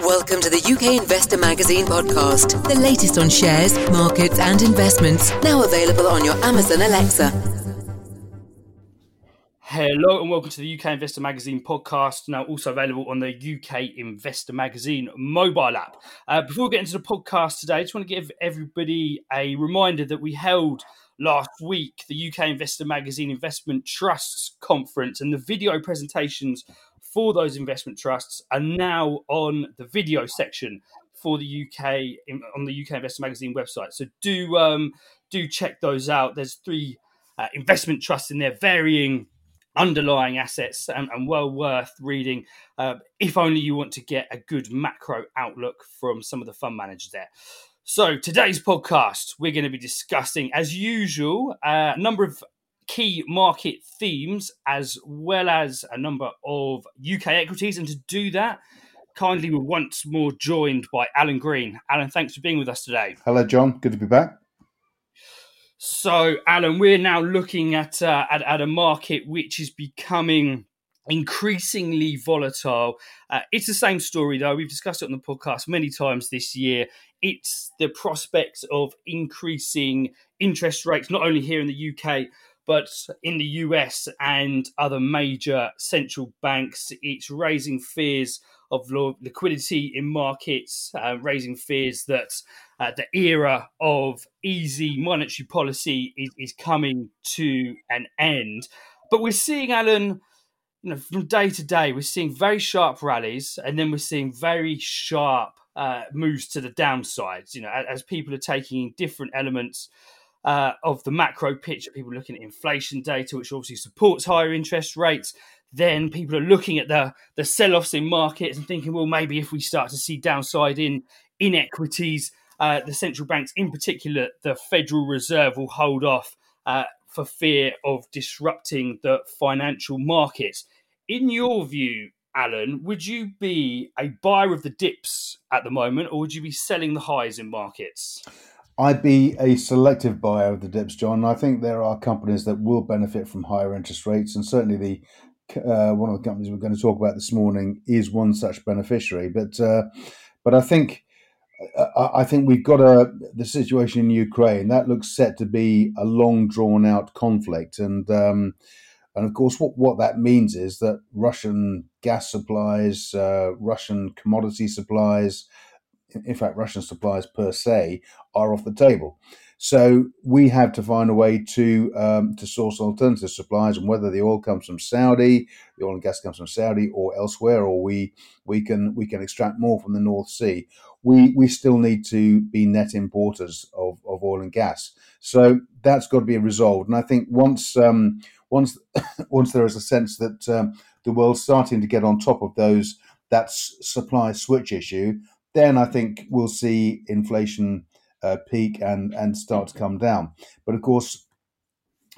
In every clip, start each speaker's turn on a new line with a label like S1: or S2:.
S1: Welcome to the UK Investor Magazine podcast, the latest on shares, markets, and investments. Now available on your Amazon Alexa.
S2: Hello and welcome to the UK Investor Magazine podcast, now also available on the UK Investor Magazine mobile app. Uh, before we get into the podcast today, I just want to give everybody a reminder that we held last week the UK Investor Magazine Investment Trusts Conference, and the video presentations for those investment trusts are now on the video section for the UK on the UK Investor Magazine website. So do um, do check those out. There's three uh, investment trusts in there, varying underlying assets, and, and well worth reading. Uh, if only you want to get a good macro outlook from some of the fund managers there. So today's podcast, we're going to be discussing, as usual, uh, a number of key market themes as well as a number of UK equities. And to do that, kindly we're once more joined by Alan Green. Alan, thanks for being with us today.
S3: Hello, John. Good to be back.
S2: So, Alan, we're now looking at, uh, at, at a market which is becoming increasingly volatile. Uh, it's the same story, though. We've discussed it on the podcast many times this year. It's the prospects of increasing interest rates, not only here in the UK, but in the US and other major central banks, it's raising fears of liquidity in markets, uh, raising fears that uh, the era of easy monetary policy is, is coming to an end. But we're seeing, Alan, you know, from day to day, we're seeing very sharp rallies, and then we're seeing very sharp uh, moves to the downsides. You know, as, as people are taking different elements uh, of the macro picture. People looking at inflation data, which obviously supports higher interest rates. Then people are looking at the the sell offs in markets and thinking, well, maybe if we start to see downside in inequities, uh, the central banks, in particular the Federal Reserve, will hold off uh, for fear of disrupting the financial markets. In your view, Alan, would you be a buyer of the dips at the moment, or would you be selling the highs in markets?
S3: I'd be a selective buyer of the dips, John. I think there are companies that will benefit from higher interest rates, and certainly the uh, one of the companies we're going to talk about this morning is one such beneficiary. But uh, but I think uh, I think we've got a the situation in Ukraine that looks set to be a long drawn out conflict, and um, and of course what what that means is that Russian gas supplies, uh, Russian commodity supplies in fact, Russian supplies per se are off the table. So we have to find a way to um, to source alternative supplies, and whether the oil comes from Saudi, the oil and gas comes from Saudi or elsewhere, or we we can we can extract more from the North Sea. We we still need to be net importers of, of oil and gas. So that's got to be resolved. And I think once um, once once there is a sense that um, the world's starting to get on top of those that supply switch issue, then I think we'll see inflation uh, peak and and start to come down. But of course,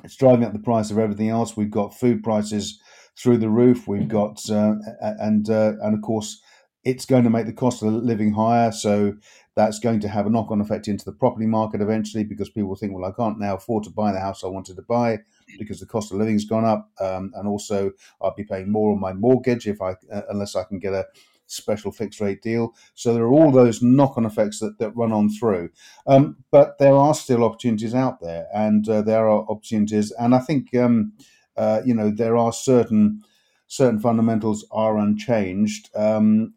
S3: it's driving up the price of everything else. We've got food prices through the roof. We've got uh, and uh, and of course, it's going to make the cost of living higher. So that's going to have a knock on effect into the property market eventually because people think, well, I can't now afford to buy the house I wanted to buy because the cost of living's gone up, um, and also I'll be paying more on my mortgage if I uh, unless I can get a special fixed rate deal. So there are all those knock on effects that, that run on through. Um, but there are still opportunities out there, and uh, there are opportunities. And I think, um, uh, you know, there are certain certain fundamentals are unchanged. Um,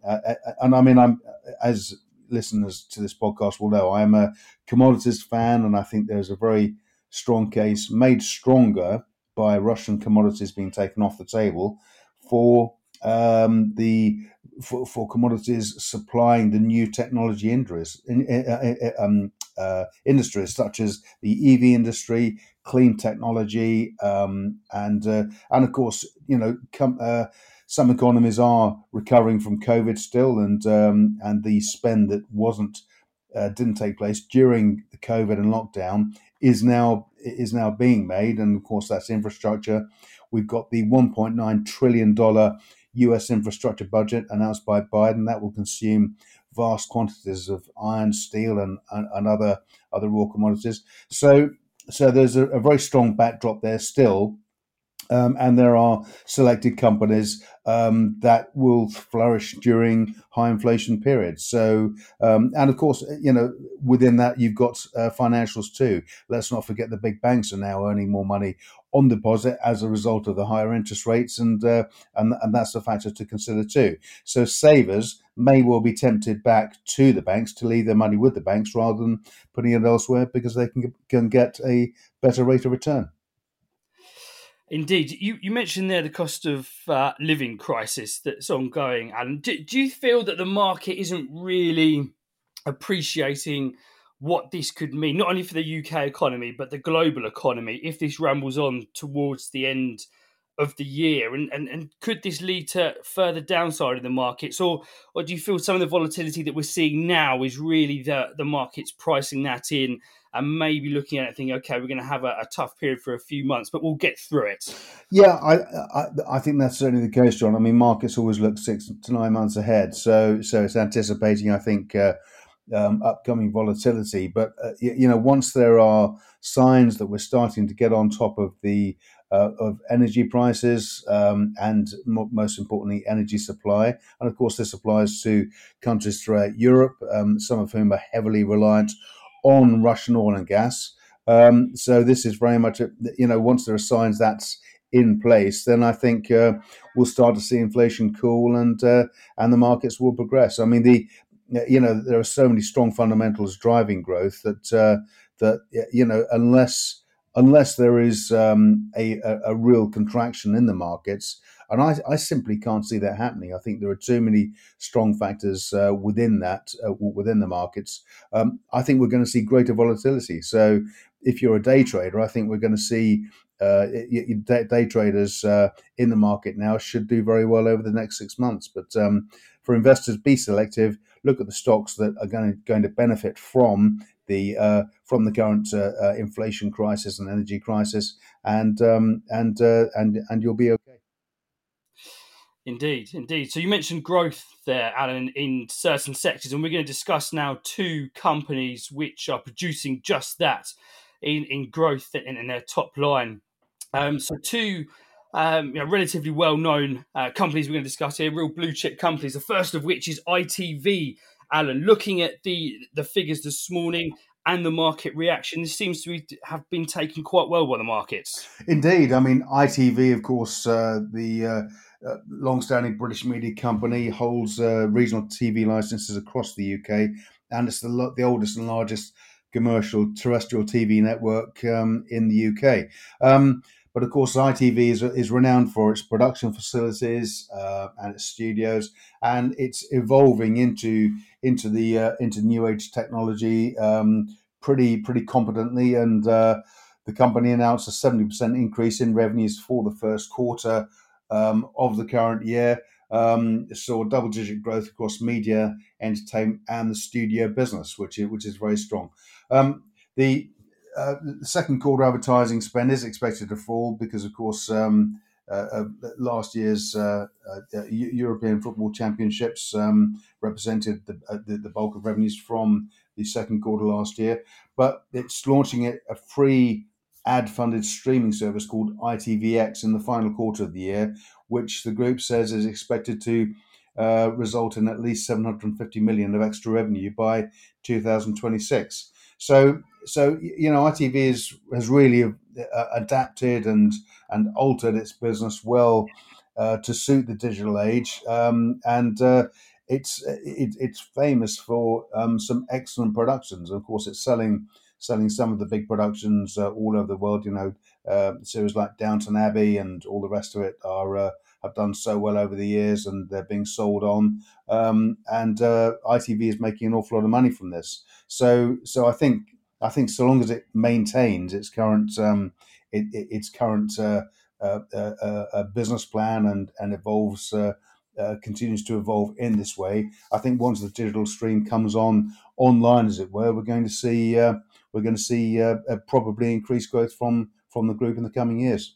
S3: and I mean, I'm as listeners to this podcast will know, I am a commodities fan, and I think there's a very strong case made stronger by Russian commodities being taken off the table for um, the for, for, commodities supplying the new technology industries, in, uh, um, uh, industries such as the EV industry, clean technology, um, and uh, and of course, you know, com- uh, some economies are recovering from COVID still, and um, and the spend that wasn't uh, didn't take place during the COVID and lockdown is now is now being made, and of course, that's infrastructure. We've got the 1.9 trillion dollar US infrastructure budget announced by Biden that will consume vast quantities of iron, steel, and, and, and other other raw commodities. So so there's a, a, very strong backdrop there still. Um, and there are selected companies um, that will flourish during high inflation periods. So, um, and of course, you know, within that, you've got uh, financials too. Let's not forget the big banks are now earning more money on deposit as a result of the higher interest rates, and uh, and and that's a factor to consider too. So, savers may well be tempted back to the banks to leave their money with the banks rather than putting it elsewhere because they can can get a better rate of return.
S2: Indeed, you, you mentioned there the cost of uh, living crisis that's ongoing, and do, do you feel that the market isn't really appreciating what this could mean, not only for the UK economy but the global economy, if this rambles on towards the end of the year? And, and, and could this lead to further downside in the markets, or or do you feel some of the volatility that we're seeing now is really the the markets pricing that in? And maybe looking at it thinking, okay, we're going to have a, a, tough period for a few months, but we'll get through it.
S3: Yeah, I, I, I think that's certainly the case, John. I mean, markets always look six to nine months ahead, so so it's anticipating, I think. Uh, um, upcoming volatility, but uh, you, you, know, once there are signs that we're starting to get on top of the uh, of energy prices um, and most importantly energy supply, and of course this applies to countries throughout Europe, um, some of whom are heavily reliant on Russian oil and gas. Um, so this is very much, a, you know, once there are signs that's in place, then I think uh, we'll start to see inflation cool and uh, and the markets will progress. I mean, the you know there are so many strong fundamentals driving growth that uh, that you know unless unless there is um, a, a, a real contraction in the markets, and I, I, simply can't see that happening. I think there are too many strong factors uh, within that, uh, within the markets. Um, I think we're going to see greater volatility. So, if you're a day trader, I think we're going to see uh, day, traders uh, in the market now should do very well over the next six months. But um, for investors, be selective. Look at the stocks that are going to, going to benefit from the uh, from the current uh, uh, inflation crisis and energy crisis, and um, and uh, and and you'll be okay.
S2: Indeed, indeed. So you mentioned growth there, Alan, in certain sectors, and we're going to discuss now two companies which are producing just that in, in growth in, in their top line. Um, so two um, you know, relatively well-known uh, companies we're going to discuss here, real blue chip companies. The first of which is ITV. Alan, looking at the the figures this morning and the market reaction, this seems to be, have been taken quite well by the markets.
S3: Indeed, I mean ITV, of course, uh, the uh, uh, long-standing British media company holds uh, regional TV licenses across the UK, and it's the the oldest and largest commercial terrestrial TV network um, in the UK. Um, but of course, ITV is, is renowned for its production facilities uh, and its studios, and it's evolving into into the uh, into new age technology um, pretty pretty competently. And uh, the company announced a seventy percent increase in revenues for the first quarter um, of the current year. Um, saw double digit growth across media, entertainment, and the studio business, which is, which is very strong. Um, the, uh, second quarter advertising spend is expected to fall because, of course, um, uh, uh, last year's uh, uh, European Football Championships um, represented the, uh, the, the bulk of revenues from the second quarter last year. But it's launching a free ad funded streaming service called ITVX in the final quarter of the year, which the group says is expected to uh, result in at least 750 million of extra revenue by 2026. So, so you know, ITV is, has really uh, adapted and and altered its business well uh, to suit the digital age, um, and uh, it's it, it's famous for um, some excellent productions. Of course, it's selling selling some of the big productions uh, all over the world. You know, uh, series like Downton Abbey and all the rest of it are uh, have done so well over the years, and they're being sold on. Um, and uh, ITV is making an awful lot of money from this. So, so I think I think so long as it maintains its current um, it, it, its current uh, uh, business plan and and evolves. Uh, continues to evolve in this way. I think once the digital stream comes on online, as it were, we're going to see uh, we're going to see uh, probably increased growth from from the group in the coming years.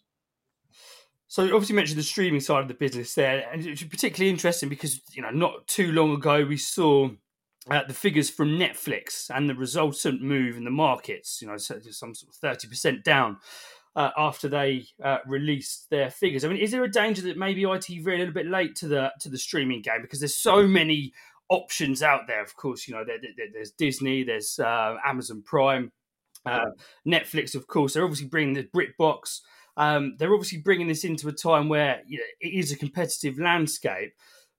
S2: So obviously you mentioned the streaming side of the business there, and it's particularly interesting because you know not too long ago we saw uh, the figures from Netflix and the resultant move in the markets. You know, some sort of thirty percent down. uh, after they uh, released their figures. I mean, is there a danger that maybe ITV are a little bit late to the to the streaming game because there's so many options out there? Of course, you know there, there, there's Disney, there's uh, Amazon Prime, uh, Netflix. Of course, they're obviously bringing the BritBox. Um, they're obviously bringing this into a time where you know, it is a competitive landscape.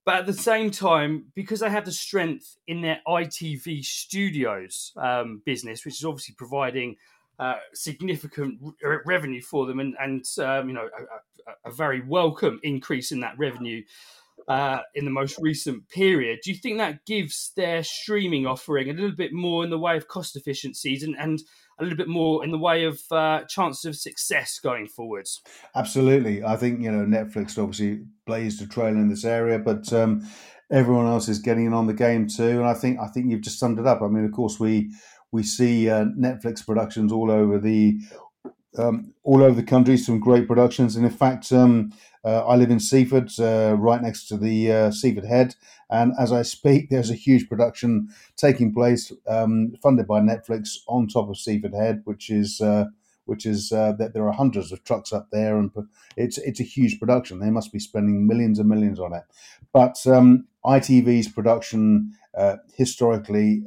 S2: But at the same time, because they have the strength in their ITV Studios um, business, which is obviously providing uh, significant re- revenue for them, and, and um, you know a, a, a, very welcome increase in that revenue uh, in the most recent period. Do you think that gives their streaming offering a little bit more in the way of cost efficiencies and, and a little bit more in the way of uh, chances of success going forwards?
S3: Absolutely, I think you know Netflix obviously blazed a trail in this area, but. Um, everyone else is getting in on the game too, and I think I think you've just summed it up. I mean, of course, we we see uh, Netflix productions all over the um, all over the country. Some great productions, and in fact, um, uh, I live in Seaford, uh, right next to the uh, Seaford Head, and as I speak, there's a huge production taking place, um, funded by Netflix, on top of Seaford Head, which is uh, which is uh, that there are hundreds of trucks up there, and it's it's a huge production. They must be spending millions and millions on it. But um, ITV's production uh, historically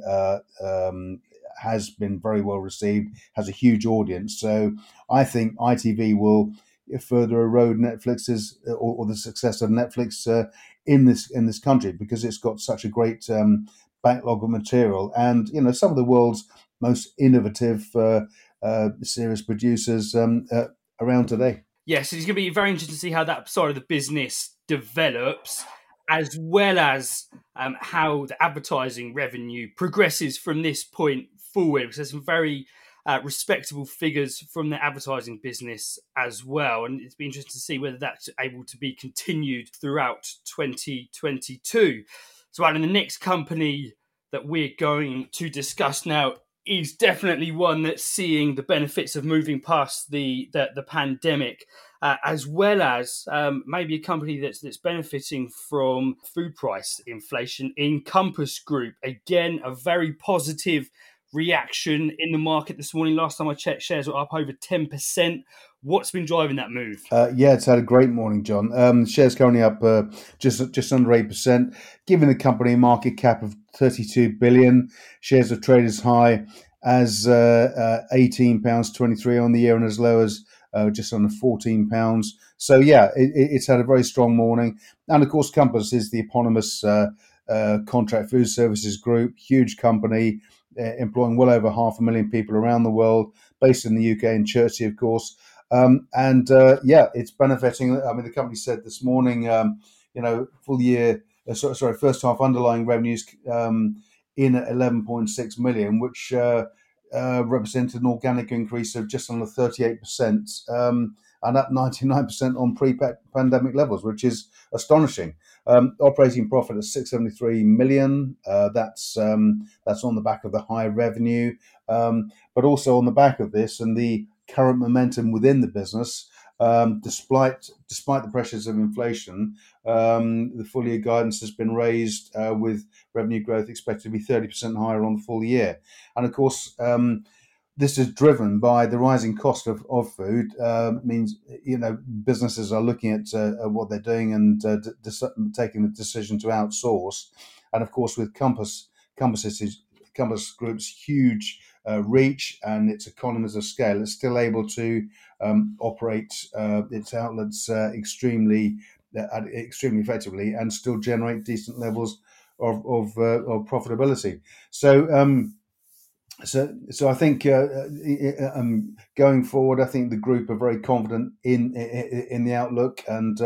S3: um, has been very well received, has a huge audience. So I think ITV will further erode Netflix's or, or the success of Netflix uh, in this in this country because it's got such a great um, backlog of material, and you know some of the world's most innovative uh, uh, series producers um, uh, around today.
S2: Yes, it's going to be very interesting to see how that side of the business develops as well as um, how the advertising revenue progresses from this point forward. Because there's some very uh, respectable figures from the advertising business as well, and it's interesting to see whether that's able to be continued throughout 2022. So, Alan, the next company that we're going to discuss now is definitely one that's seeing the benefits of moving past the the, the pandemic uh, as well as um, maybe a company that's that's benefiting from food price inflation in Compass Group. Again, a very positive reaction in the market this morning. Last time I checked, shares were up over ten percent. What's been driving that move?
S3: Uh, yeah, it's had a great morning, John. Um, shares currently up uh, just just under eight percent, giving the company a market cap of thirty-two billion. Shares have traded as high as uh, uh eighteen pounds twenty-three on the year, and as low as uh, just under 14 pounds. So yeah, it, it's had a very strong morning. And of course, Compass is the eponymous uh, uh, contract food services group, huge company uh, employing well over half a million people around the world, based in the UK in Chertsey, of course. Um, and uh, yeah, it's benefiting. I mean, the company said this morning, um, you know, full year, uh, sorry, sorry, first half underlying revenues um, in at 11.6 million, which uh, represented an organic increase of just under 38%, um, and up 99% on pre-pandemic levels, which is astonishing. Um, operating profit of 673 million. Uh, that's um, that's on the back of the high revenue, um, but also on the back of this and the current momentum within the business. Um, despite despite the pressures of inflation, um, the full year guidance has been raised uh, with revenue growth expected to be 30% higher on the full year. And of course, um, this is driven by the rising cost of, of food. Uh, means you know businesses are looking at, uh, what they're doing and uh, de- taking the decision to outsource. And of course, with Compass, Compass, Compass Group's huge uh, reach and its economies of scale, it's still able to um, operate uh, its outlets uh, extremely extremely effectively and still generate decent levels of of, of profitability. So. Um, so, so I think uh, uh, um, going forward, I think the group are very confident in in, in the outlook and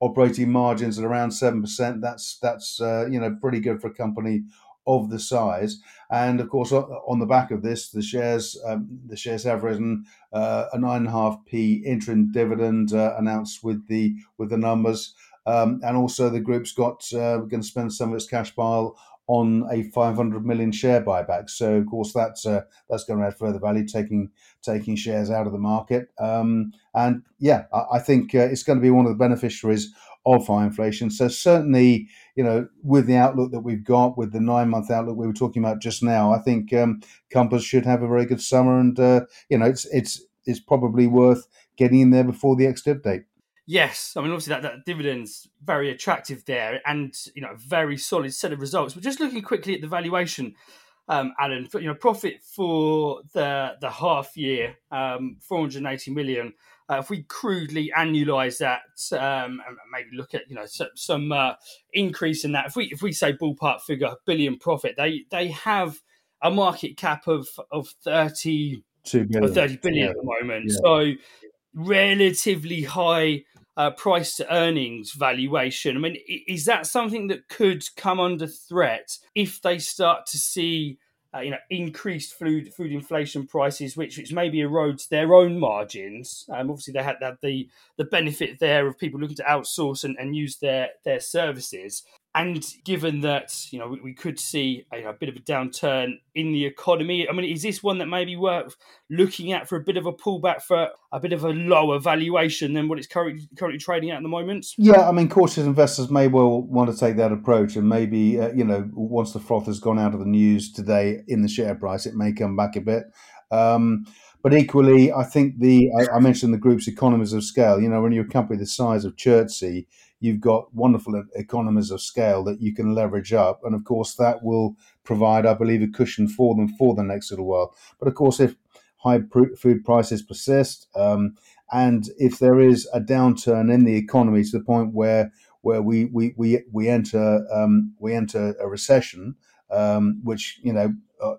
S3: operating margins at around seven percent. That's that's you know pretty good for a company of the size. And of course, on the back of this, the shares um, the shares have risen. Uh, a nine and a half p interim dividend uh, announced with the with the numbers, um, and also the group's got uh, going to spend some of its cash pile on a 500 million share buyback. So of course that's uh, that's going to add further value, taking taking shares out of the market. Um, and yeah, I, I think uh, it's going to be one of the beneficiaries of high inflation. So certainly, you know, with the outlook that we've got, with the nine month outlook we were talking about just now, I think um, Compass should have a very good summer. And uh, you know, it's it's it's probably worth getting in there before the ex-div date.
S2: Yes, I mean obviously that, that dividend's very attractive there, and you know very solid set of results. But just looking quickly at the valuation, um, Alan, for, you know profit for the the half year, um, 480 million. Uh, if we crudely annualize that um, and maybe look at you know some, some uh, increase in that, if we if we say ballpark figure billion profit, they they have a market cap of of 30
S3: billion.
S2: 30 billion yeah. at the moment. Yeah. So relatively high uh, price to earnings valuation. I mean, is that something that could come under threat if they start to see uh, you know increased food food inflation prices, which which maybe erodes their own margins? Um, obviously, they had that the the benefit there of people looking to outsource and, and use their their services. And given that you know we, could see a, a, bit of a downturn in the economy, I mean, is this one that may be worth looking at for a bit of a pullback for a bit of a lower valuation than what it's currently currently trading at at the moment?
S3: Yeah, I mean, cautious investors may well want to take that approach, and maybe uh, you know once the froth has gone out of the news today in the share price, it may come back a bit. Um, but equally, I think the I, I, mentioned the group's economies of scale. You know, when you're a company the size of Chertsey, you've got wonderful economies of scale that you can leverage up. And of course, that will provide, I believe, a cushion for them for the next little while. But of course, if high food prices persist, um, and if there is a downturn in the economy to the point where where we we we, we enter um, we enter a recession, um, which you know uh,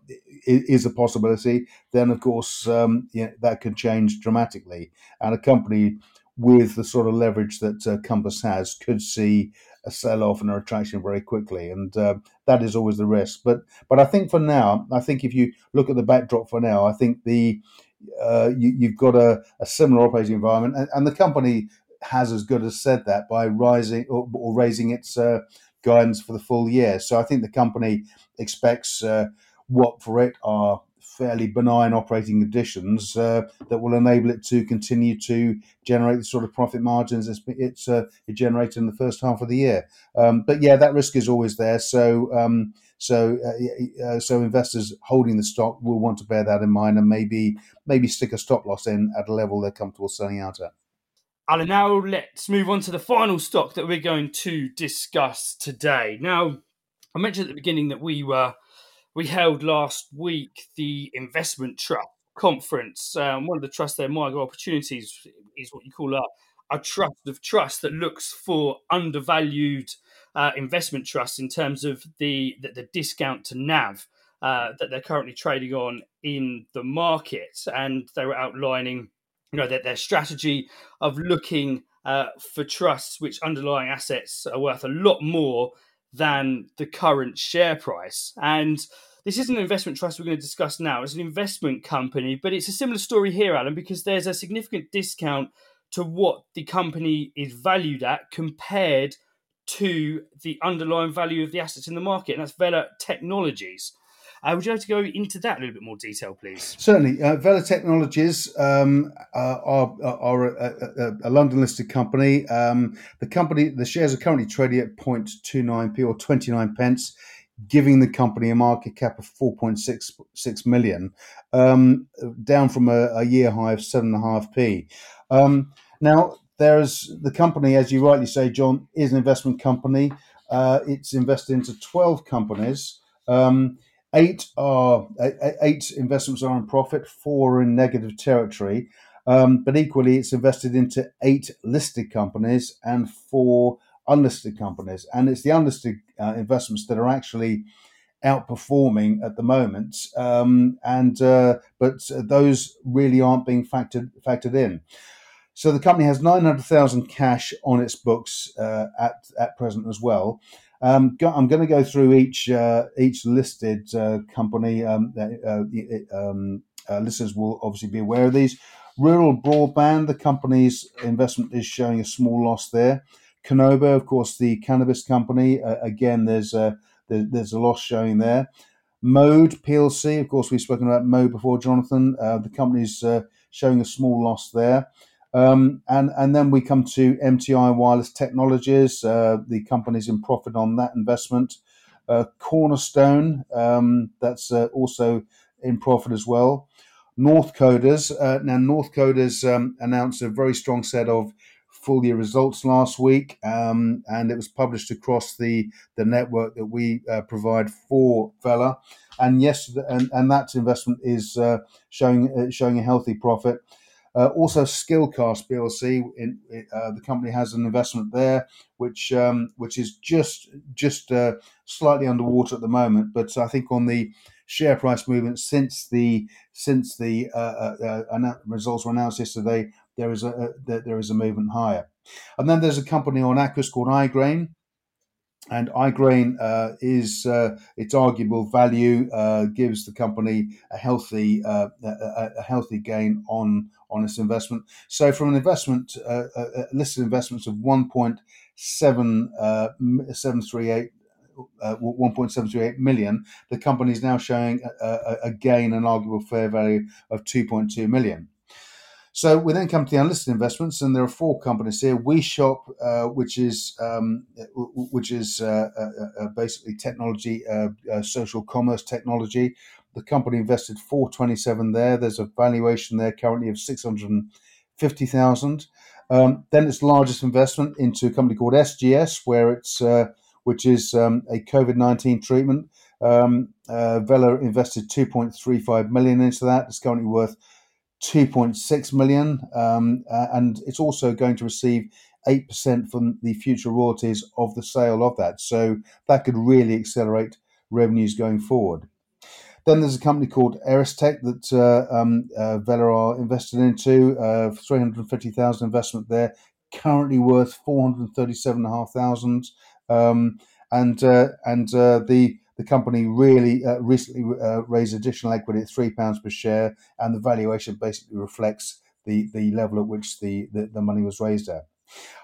S3: is a possibility, then of course um, yeah, that could change dramatically. And a company with the sort of leverage that uh, Compass has, could see a sell off and a retraction very quickly, and uh, that is always the risk. But but I think for now, I think if you look at the backdrop for now, I think the uh, you, have got a, a, similar operating environment, and, and, the company has as good as said that by rising or, or raising its uh, guidance for the full year. So I think the company expects uh, what for it are fairly benign operating conditions uh, that will enable it to continue to generate the sort of profit margins it's, it's uh, it generated in the first half of the year. Um, but yeah, that risk is always there. So um, so uh, uh, so investors holding the stock will want to bear that in mind and maybe maybe stick a stop loss in at a level they're comfortable selling out at.
S2: Alan, now let's move on to the final stock that we're going to discuss today. Now, I mentioned at the beginning that we were we held last week the investment trust conference. Um, one of the trusts there, MIGO Opportunities, is what you call a, a trust of trust that looks for undervalued uh, investment trusts in terms of the, the, the discount to NAV. Uh, that they're currently trading on in the market, and they were outlining, you know, that their strategy of looking uh, for trusts which underlying assets are worth a lot more than the current share price. And this isn't an investment trust we're going to discuss now. It's an investment company, but it's a similar story here, Alan, because there's a significant discount to what the company is valued at compared to the underlying value of the assets in the market, and that's Vela Technologies. Uh, would you like to go into that a little bit more detail, please?
S3: Certainly. Uh, Vela Technologies um, uh, are, are a, a, a, London listed company. Um, the company, the shares are currently trading at 0.29p or 29 pence, giving the company a market cap of 4.66 million, um, down from a, a, year high of 7.5p. Um, now, there's the company, as you rightly say, John, is an investment company. Uh, it's invested into 12 companies. Um, Eight are eight investments are in profit, four are in negative territory. Um, but equally, it's invested into eight listed companies and four unlisted companies, and it's the unlisted uh, investments that are actually outperforming at the moment. Um, and uh, but those really aren't being factored factored in. So the company has nine hundred thousand cash on its books uh, at at present as well. Um, go, I'm going to go through each uh, each listed uh, company. Um, uh, um, uh, listeners will obviously be aware of these. Rural Broadband, the company's investment is showing a small loss there. Kanabo, of course, the cannabis company. Uh, again, there's a there's a loss showing there. Mode PLC, of course, we've spoken about Mode before, Jonathan. Uh, the company's showing a small loss there. Um, and and then we come to MTI Wireless Technologies. Uh, the company's in profit on that investment. Uh, Cornerstone, um, that's uh, also in profit as well. Northcoders. Uh, now, Northcoders um, announced a very strong set of full year results last week, um, and it was published across the the network that we uh, provide for Vela. And yes, and, and that investment is uh, showing uh, showing a healthy profit. Uh, also, Skillcast PLC, in, uh, the company has an investment there, which um, which is just just uh, slightly underwater at the moment. But I think on the share price movement since the since the uh, uh, uh, results were announced yesterday, there is a, there is a movement higher. And then there's a company on Aquis called iGrain, and iGrain uh, is uh, its arguable value uh, gives the company a healthy a, a, healthy gain on on its investment. So from an investment listed investments of one point seven seven three eight. Uh, 1.728 million, the company is now showing a, a, a gain, an arguable fair value of 2.2 million. So we then come to the unlisted investments, and there are four companies here. WeShop, uh, which is um, which is uh, uh, uh basically technology, uh, uh, social commerce technology. The company invested 427 there. There's a valuation there currently of 650,000. Um, then its largest investment into a company called SGS, where it's which is um, a COVID 19 treatment. Um, Vela invested 2.35 million into that. It's currently worth 2.6 million, um, uh, and it's also going to receive 8% from the future royalties of the sale of that. So that could really accelerate revenues going forward. Then there's a company called Aristech that uh, um, uh, Vela are invested into, uh, 350,000 investment there, currently worth 437,500. Um, and uh, and uh, the the company really uh, recently uh, raised additional equity at three pounds per share, and the valuation basically reflects the, the level at which the, the, the money was raised at.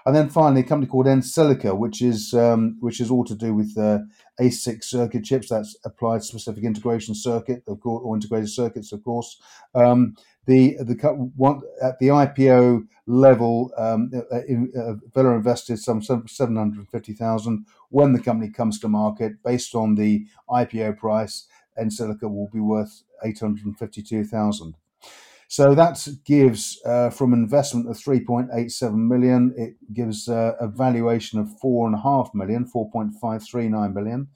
S3: And then finally, a company called Ensilica, which is um, which is all to do with uh, ASIC circuit chips. That's applied specific integration circuit, of course, or integrated circuits, of course. Um, the the one at the IPO level, um, uh, uh, Vela invested some seven hundred fifty thousand. When the company comes to market, based on the IPO price, Ensilica will be worth eight hundred fifty two thousand. So that gives uh, from investment of 3.87 million, it gives uh, a valuation of four and a half million, 4.539 million.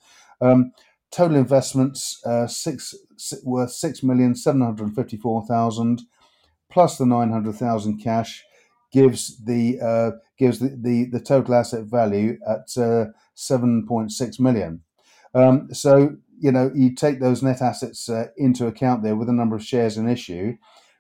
S3: Um, total investments uh, six worth six million seven hundred fifty four thousand plus the nine hundred thousand cash gives the uh, gives the, the, the total asset value at uh, seven point six million. Um, so you know you take those net assets uh, into account there with the number of shares in issue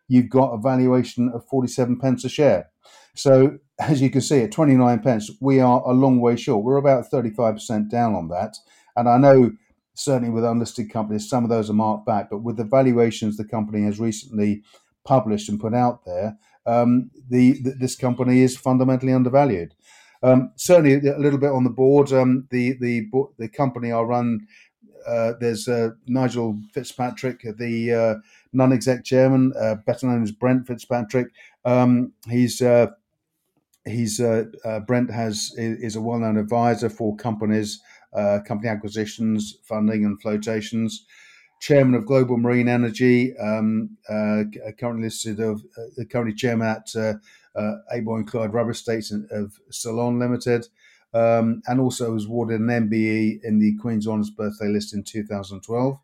S3: you've got a valuation of 47 pence a share. So, as you can see, at 29 pence, we are a long way short. We're about 35% down on that. And I know, certainly with unlisted companies, some of those are marked back, but with the valuations the company has recently published and put out there, um, the, the, this company is fundamentally undervalued. Um, certainly, a little bit on the board. Um, the the the company I run uh, there's uh, Nigel Fitzpatrick, the uh, non-exec chairman, uh, better known as Brent Fitzpatrick. Um, he's uh, he's Brent has is a well-known advisor for companies, company acquisitions, funding, and flotations. Chairman of Global Marine Energy, um, currently listed of currently chairman at uh, Amoy and Clyde Rubber Estates of Ceylon Limited um, and also was awarded an MBE in the Queen's Honours Birthday List in 2012.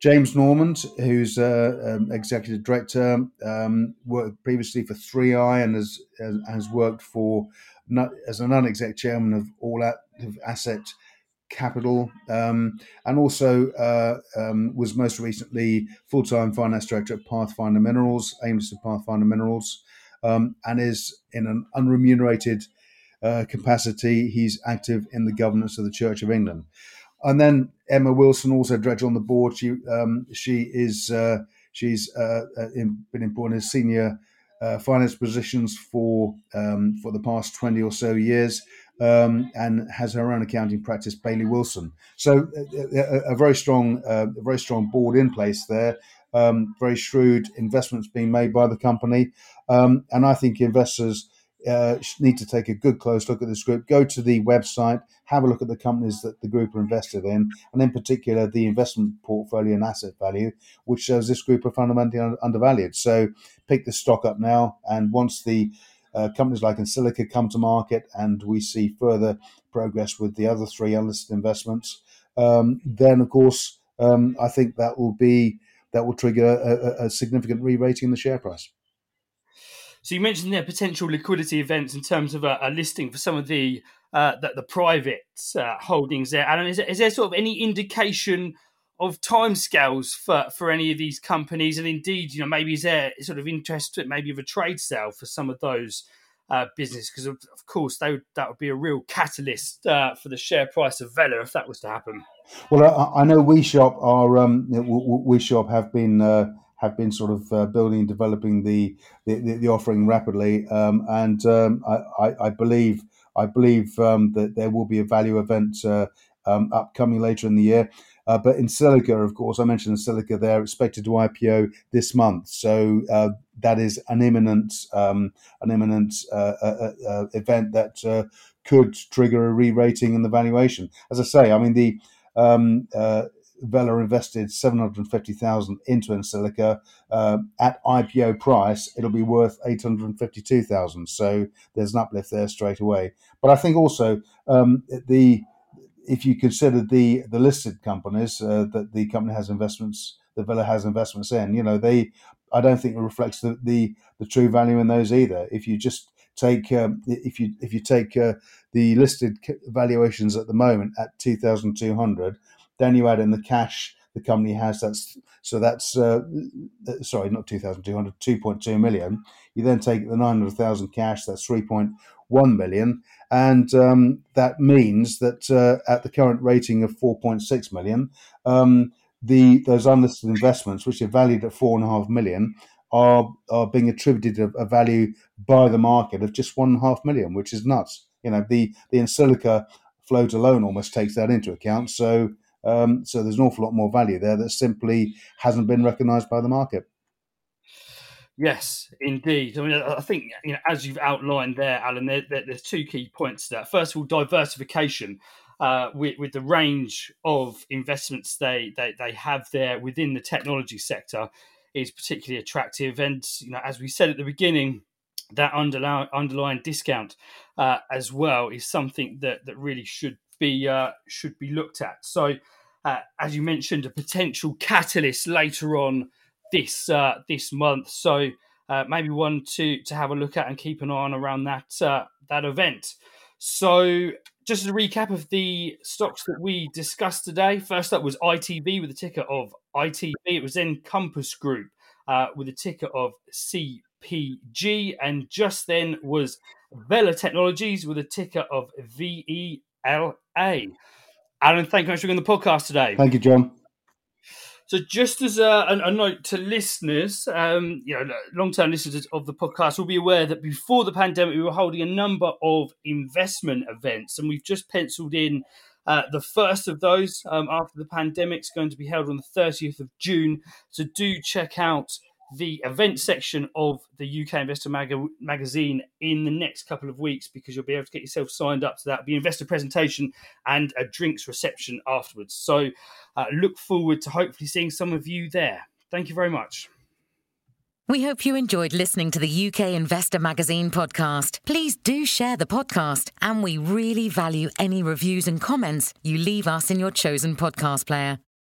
S3: James Normand, who's uh, um, executive director, um, worked previously for 3i and has has worked for as a non-exec chairman of All Asset Capital, um, and also uh, um, was most recently full-time finance director at Pathfinder Minerals, aims at Pathfinder Minerals, um, and is in an unremunerated uh, capacity. He's active in the governance of the Church of England. And then Emma Wilson, also director on the board. She um, she is uh, she's uh, uh in, been employed in senior uh, finance positions for um, for the past twenty or so years. Um, and has her own accounting practice, Bailey Wilson. So a, a, a very strong, uh, a very strong board in place there. Um, very shrewd investments being made by the company, um, and I think investors uh, need to take a good close look at this group. Go to the website, have a look at the companies that the group are invested in, and in particular the investment portfolio and asset value, which shows this group are fundamentally undervalued. So pick the stock up now, and once the uh, companies like EnSilica come to market and we see further progress with the other three unlisted investments, um, then of course um, I think that will be that will trigger a, a significant re-rating in the share price.
S2: So you mentioned there potential liquidity events in terms of a, a listing for some of the uh, the, the, private uh, holdings there. Alan, is, is there sort of any indication of timescales for for any of these companies? And indeed, you know, maybe is there sort of interest maybe of a trade sale for some of those uh, business because of, of, course they would, that would be a real catalyst uh, for the share price of Vela if that was to happen.
S3: Well, I, I know WeShop are um, WeShop have been uh, have been sort of uh, building and developing the the, the offering rapidly, um, and um, I, I, believe I believe um, that there will be a value event uh, um, upcoming later in the year. Uh, but EnSilica, of course, I mentioned EnSilica, they're expected to IPO this month. So uh, that is an imminent, um, an imminent uh, uh, uh event that uh, could trigger a re-rating in the valuation. As I say, I mean the um, Vela invested seven hundred fifty thousand into EnSilica at IPO price. It'll be worth eight hundred fifty-two thousand. So there's an uplift there straight away. But I think also um, the if you consider the the listed companies uh, that the company has investments, the Vela has investments in, you know, they, I don't think it reflects the the, the true value in those either. If you just take um, if you if you take uh, the listed valuations at the moment at two thousand two hundred, then you add in the cash the company has. That's so that's uh, sorry, not 2,200, 2.2 million. You then take the 900,000 cash. That's 3.1 million, and um, that means that uh, at the current rating of 4.6 million, um, the those unlisted investments, which are valued at four and a half million, are are being attributed a, a value by the market of just one and a half million, which is nuts. You know, the the EnSilica float alone almost takes that into account. So um, so there's an awful lot more value there that simply hasn't been recognised by the market.
S2: Yes, indeed. I mean, I think you know, as you've outlined there, Alan, there, there, there's two key points to that. First of all, diversification. Uh, with, with, the range of investments they, they, they have there within the technology sector is particularly attractive. And you know, as we said at the beginning, that underlying, underlying discount uh, as well is something that, that really should be uh, should be looked at. So, uh, as you mentioned, a potential catalyst later on this uh, this month. So uh, maybe one to to have a look at and keep an eye on around that uh, that event. So just a recap of the stocks that we discussed today. First up was ITV with a ticker of ITV. It was then Compass Group uh, with a ticker of CPG, and just then was Vela Technologies with a ticker of VE LA. Alan, thank you much for being on the podcast today.
S3: Thank you, John.
S2: So, just as a, a, a note to listeners, um, you know, long-term listeners of the podcast will be aware that before the pandemic, we were holding a number of investment events, and we've just penciled in uh, the first of those um, after the pandemic is going to be held on the 30th of June. So, do check out the event section of the UK Investor Mag- magazine in the next couple of weeks because you'll be able to get yourself signed up to that. It'll be investor presentation and a drinks reception afterwards. So uh, look forward to hopefully seeing some of you there. Thank you very much.
S1: We hope you enjoyed listening to the UK Investor Magazine podcast. Please do share the podcast, and we really value any reviews and comments you leave us in your chosen podcast player.